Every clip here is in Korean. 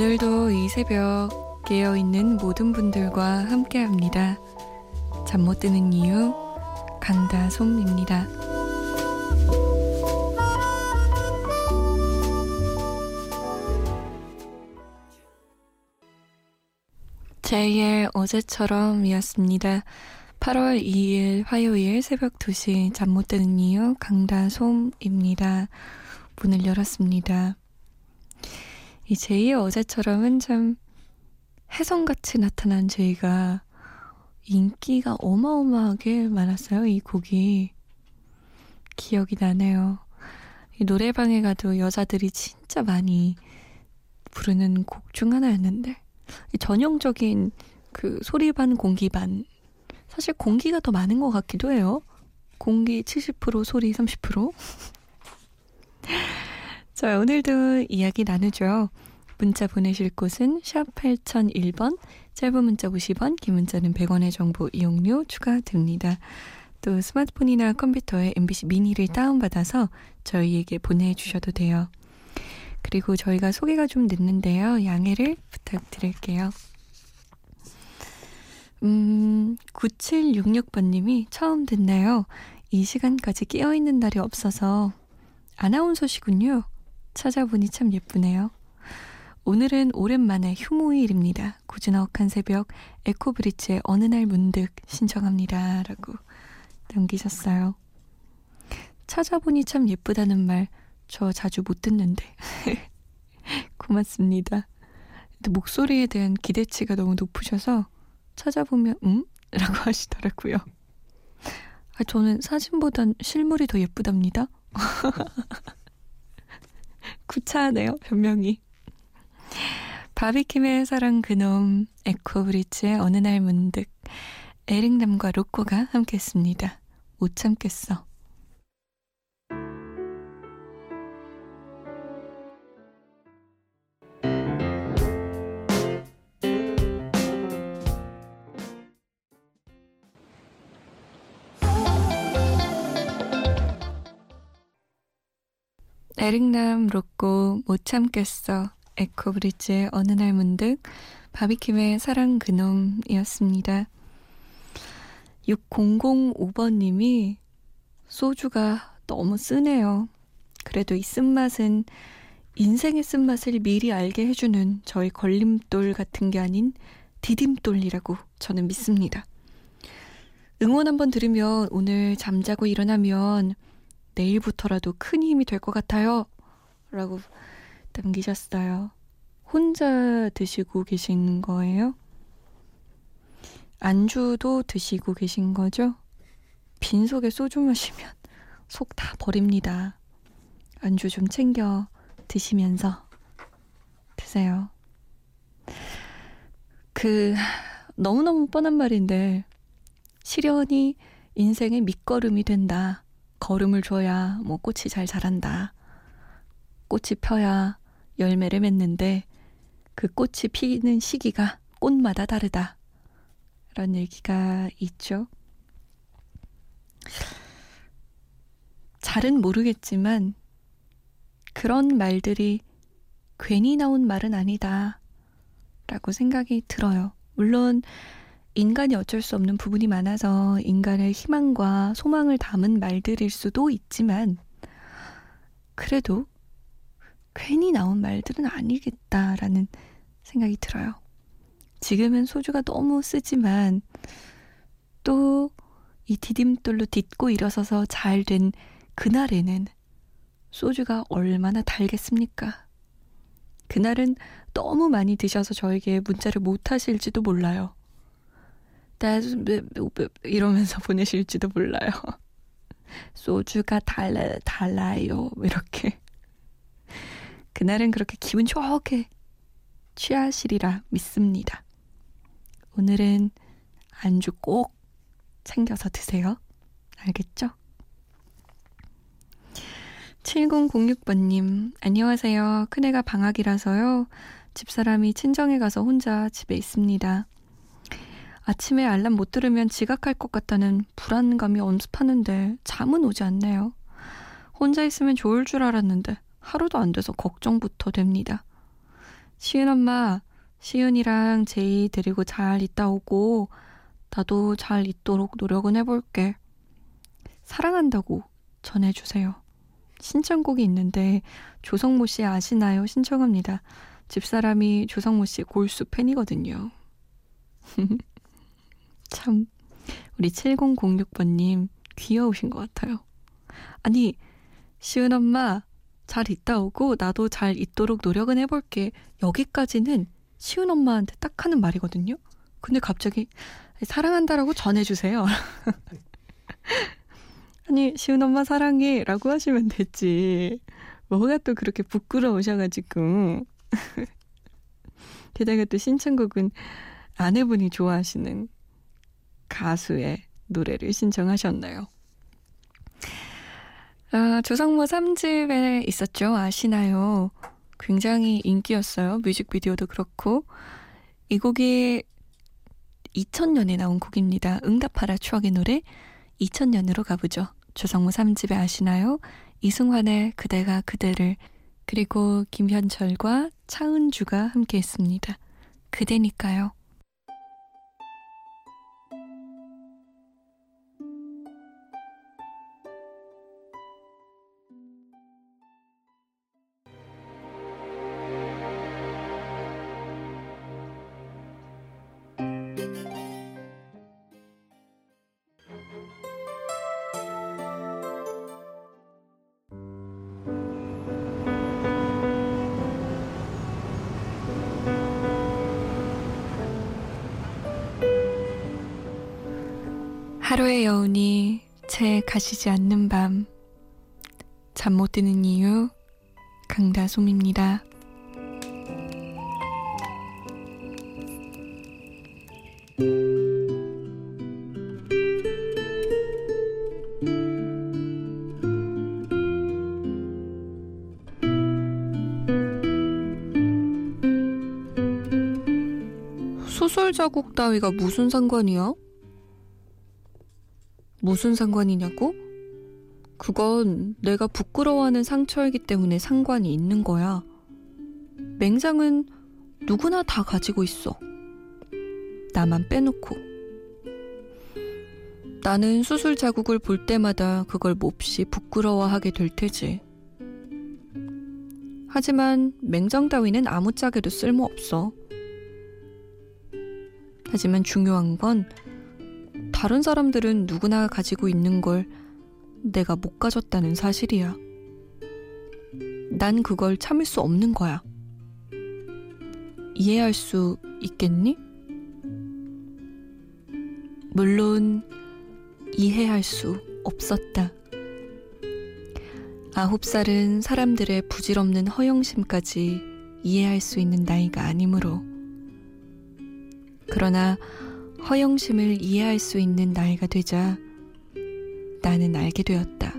오늘도 이 새벽 깨어 있는 모든 분들과 함께 합니다. 잠 못 드는 이유, 강다솜입니다. 제이의 어제처럼이었습니다. 8월 2일 화요일 새벽 2시 잠 못 드는 이유 강다솜입니다. 문을 열었습니다. 이 제이의 어제처럼은 참 혜성같이 나타난 제이가 인기가 어마어마하게 많았어요. 이 곡이. 기억이 나네요. 이 노래방에 가도 여자들이 진짜 많이 부르는 곡 중 하나였는데 전형적인 그 소리반 공기반 사실 공기가 더 많은 것 같기도 해요. 공기 70% 소리 30% 자, 오늘도 이야기 나누죠. 문자 보내실 곳은 샵 8001번, 짧은 문자 50원, 긴 문자는 100원의 정보 이용료 추가됩니다. 또 스마트폰이나 컴퓨터에 MBC 미니를 다운받아서 저희에게 보내주셔도 돼요. 그리고 저희가 소개가 좀 늦는데요. 양해를 부탁드릴게요. 음, 9766번님이 처음 듣나요? 이 시간까지 깨어있는 날이 없어서 아나운서시군요. 찾아보니 참 예쁘네요. 오늘은 오랜만에 휴무일입니다. 고즈넉한 새벽 에코브리츠의 어느 날 문득 신청합니다. 라고 남기셨어요. 찾아보니 참 예쁘다는 말 저 자주 못 듣는데. 고맙습니다. 목소리에 대한 기대치가 너무 높으셔서 찾아보면 음? 라고 하시더라고요. 아, 저는 사진보단 실물이 더 예쁘답니다. 구차하네요, 변명이. 바비킴의 사랑 그놈, 에코브리츠의 어느 날 문득, 에릭남과 로꼬가 함께했습니다. 못 참겠어. 에릭남 로꼬 못 참겠어 에코브리즈의 어느 날 문득 바비킴의 사랑 그놈이었습니다. 6005번님이 소주가 너무 쓰네요. 그래도 이 쓴맛은 인생의 쓴맛을 미리 알게 해주는 저희 걸림돌 같은 게 아닌 디딤돌이라고 저는 믿습니다. 응원 한번 들으면 오늘 잠자고 일어나면 내일부터라도 큰 힘이 될 것 같아요. 라고 남기셨어요. 혼자 드시고 계신 거예요? 안주도 드시고 계신 거죠? 빈속에 소주 마시면 속 다 버립니다. 안주 좀 챙겨 드시면서 드세요. 그, 너무너무 뻔한 말인데, 시련이 인생의 밑거름이 된다. 걸음을 줘야 뭐 꽃이 잘 자란다. 꽃이 펴야 열매를 맺는데 그 꽃이 피는 시기가 꽃마다 다르다. 라는 얘기가 있죠. 잘은 모르겠지만 그런 말들이 괜히 나온 말은 아니다. 라고 생각이 들어요. 물론 인간이 어쩔 수 없는 부분이 많아서 인간의 희망과 소망을 담은 말들일 수도 있지만, 그래도 괜히 나온 말들은 아니겠다라는 생각이 들어요. 지금은 소주가 너무 쓰지만, 또 이 디딤돌로 딛고 일어서서 잘 된 그날에는 소주가 얼마나 달겠습니까? 그날은 너무 많이 드셔서 저에게 문자를 못 하실지도 몰라요. 이러면서 보내실지도 몰라요. 소주가 달라, 달라요. 이렇게. 그날은 그렇게 기분 좋게 취하시리라 믿습니다. 오늘은 안주 꼭 챙겨서 드세요. 알겠죠? 7006번님, 안녕하세요. 큰애가 방학이라서요. 집사람이 친정에 가서 혼자 집에 있습니다. 아침에 알람 못 들으면 지각할 것 같다는 불안감이 엄습하는데 잠은 오지 않네요. 혼자 있으면 좋을 줄 알았는데 하루도 안 돼서 걱정부터 됩니다. 시은 엄마, 시은이랑 제이 데리고 잘 있다 오고, 나도 잘 있도록 노력은 해볼게. 사랑한다고 전해주세요. 신청곡이 있는데, 조성모 씨 아시나요? 신청합니다. 집사람이 조성모 씨 골수 팬이거든요. 참, 우리 7006번님 귀여우신 것 같아요. 아니, 시은 엄마, 잘 있다 오고 나도 잘 있도록 노력은 해볼게. 여기까지는 시은 엄마한테 딱 하는 말이거든요. 근데 갑자기 사랑한다라고 전해주세요. 아니 시은 엄마 사랑해 라고 하시면 됐지. 뭐가 또 그렇게 부끄러우셔가지고. 게다가 또 신청곡은 아내분이 좋아하시는 가수의 노래를 신청하셨나요? 아, 조성모 3집에 있었죠. 아시나요? 굉장히 인기였어요. 뮤직비디오도 그렇고. 이 곡이 2000년에 나온 곡입니다. 응답하라 추억의 노래 2000년으로 가보죠. 조성모 3집에 아시나요? 이승환의 그대가 그대를 그리고 김현철과 차은주가 함께 했습니다. 그대니까요. 하루의 여운이 채 가시지 않는 밤. 잠 못 드는 이유, 강다솜입니다. 소설 자국 따위가 무슨 상관이야? 무슨 상관이냐고? 그건 내가 부끄러워하는 상처이기 때문에 상관이 있는 거야. 맹장은 누구나 다 가지고 있어. 나만 빼놓고. 나는 수술 자국을 볼 때마다 그걸 몹시 부끄러워하게 될 테지. 하지만 맹장 따위는 아무짝에도 쓸모없어. 하지만 중요한 건 다른 사람들은 누구나 가지고 있는 걸 내가 못 가졌다는 사실이야. 난 그걸 참을 수 없는 거야. 이해할 수 있겠니? 물론 이해할 수 없었다. 아홉 살은 사람들의 부질없는 허영심까지 이해할 수 있는 나이가 아니므로. 그러나 허영심을 이해할 수 있는 나이가 되자 나는 알게 되었다.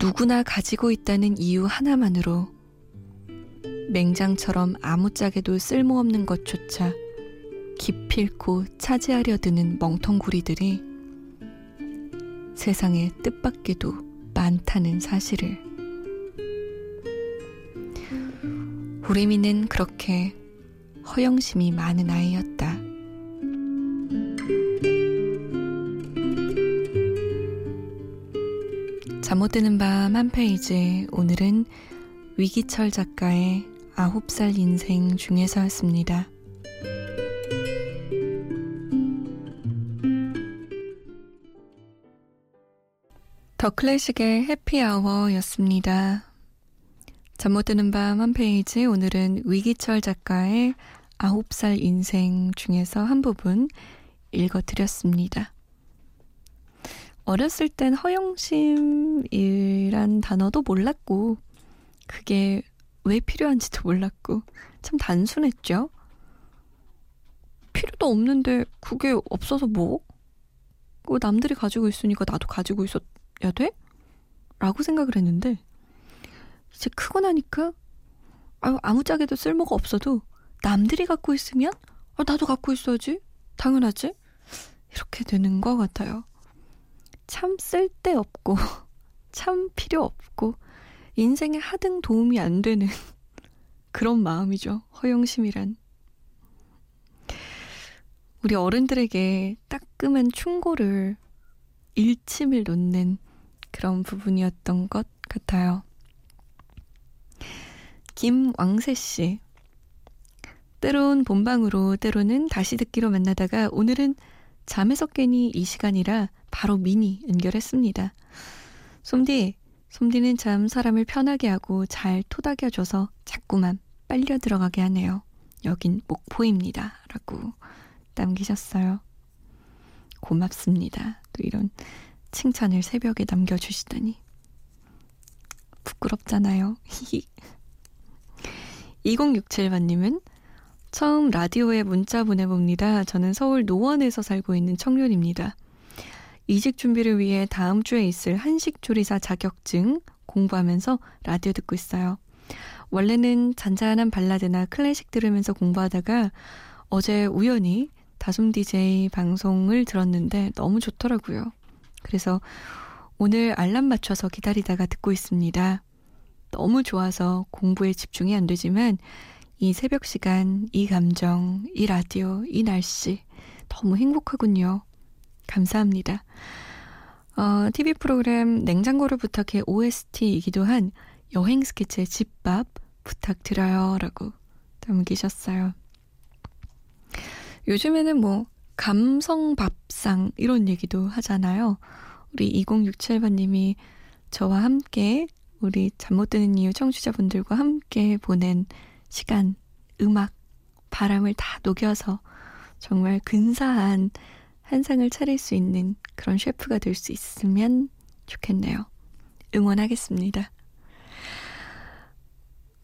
누구나 가지고 있다는 이유 하나만으로 맹장처럼 아무짝에도 쓸모없는 것조차 기필코 차지하려 드는 멍텅구리들이 세상에 뜻밖에도 많다는 사실을 우리미는 그렇게 허영심이 많은 아이였다. 잠 못 드는 밤 한 페이지 오늘은 위기철 작가의 아홉 살 인생 중에서였습니다. 더 클래식의 해피아워였습니다. 잠 못 드는 밤 한 페이지 오늘은 위기철 작가의 아홉 살 인생 중에서 한 부분 읽어드렸습니다. 어렸을 땐 허영심이란 단어도 몰랐고 그게 왜 필요한지도 몰랐고 참 단순했죠. 필요도 없는데 그게 없어서 뭐? 그 남들이 가지고 있으니까 나도 가지고 있어야 돼? 라고 생각을 했는데 이제 크고 나니까 아유 아무짝에도 쓸모가 없어도 남들이 갖고 있으면 아, 나도 갖고 있어야지 당연하지 이렇게 되는 것 같아요. 참 쓸데없고 참 필요 없고 인생에 하등 도움이 안 되는 그런 마음이죠. 허영심이란. 우리 어른들에게 따끔한 충고를 일침을 놓는 그런 부분이었던 것 같아요. 김왕세 씨. 때론 본방으로 때로는 다시 듣기로 만나다가 오늘은 잠에서 깨니 이 시간이라 바로 미니 연결했습니다. 솜디, 솜디는 참 사람을 편하게 하고 잘 토닥여줘서 자꾸만 빨려 들어가게 하네요. 여긴 목포입니다. 라고 남기셨어요. 고맙습니다. 또 이런 칭찬을 새벽에 남겨주시다니. 부끄럽잖아요. 2067번님은 처음 라디오에 문자 보내봅니다. 저는 서울 노원에서 살고 있는 청년입니다. 이직 준비를 위해 다음 주에 있을 한식 조리사 자격증 공부하면서 라디오 듣고 있어요. 원래는 잔잔한 발라드나 클래식 들으면서 공부하다가 어제 우연히 다솜 DJ 방송을 들었는데 너무 좋더라고요. 그래서 오늘 알람 맞춰서 기다리다가 듣고 있습니다. 너무 좋아서 공부에 집중이 안 되지만 이 새벽 시간, 이 감정, 이 라디오, 이 날씨 너무 행복하군요. 감사합니다. 어, TV 프로그램 냉장고를 부탁해 OST이기도 한 여행 스케치의 집밥 부탁드려요. 라고 남기셨어요. 요즘에는 뭐, 감성 밥상 이런 얘기도 하잖아요. 우리 2067번님이 저와 함께 우리 잠 못 드는 이유 청취자분들과 함께 보낸 시간, 음악, 바람을 다 녹여서 정말 근사한 한상을 차릴 수 있는 그런 셰프가 될 수 있으면 좋겠네요. 응원하겠습니다.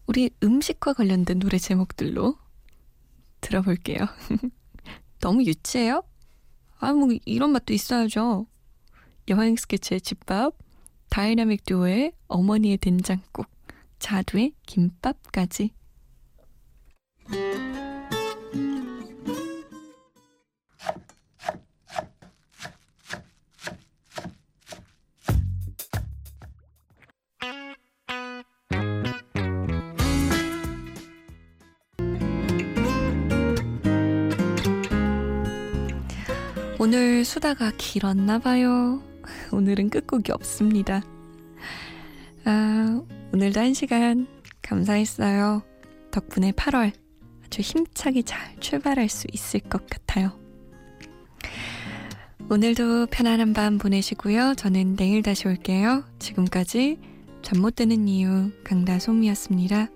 우리 음식과 관련된 노래 제목들로 들어볼게요. 너무 유치해요? 아, 뭐, 이런 맛도 있어야죠. 여행 스케치의 집밥, 다이나믹 듀오의 어머니의 된장국, 자두의 김밥까지 오늘 수다가 길었나 봐요. 오늘은 끝곡이 없습니다. 아, 오늘도 한 시간 감사했어요. 덕분에 8월 아주 힘차게 잘 출발할 수 있을 것 같아요. 오늘도 편안한 밤 보내시고요. 저는 내일 다시 올게요. 지금까지 잠 못 드는 이유 강다솜이었습니다.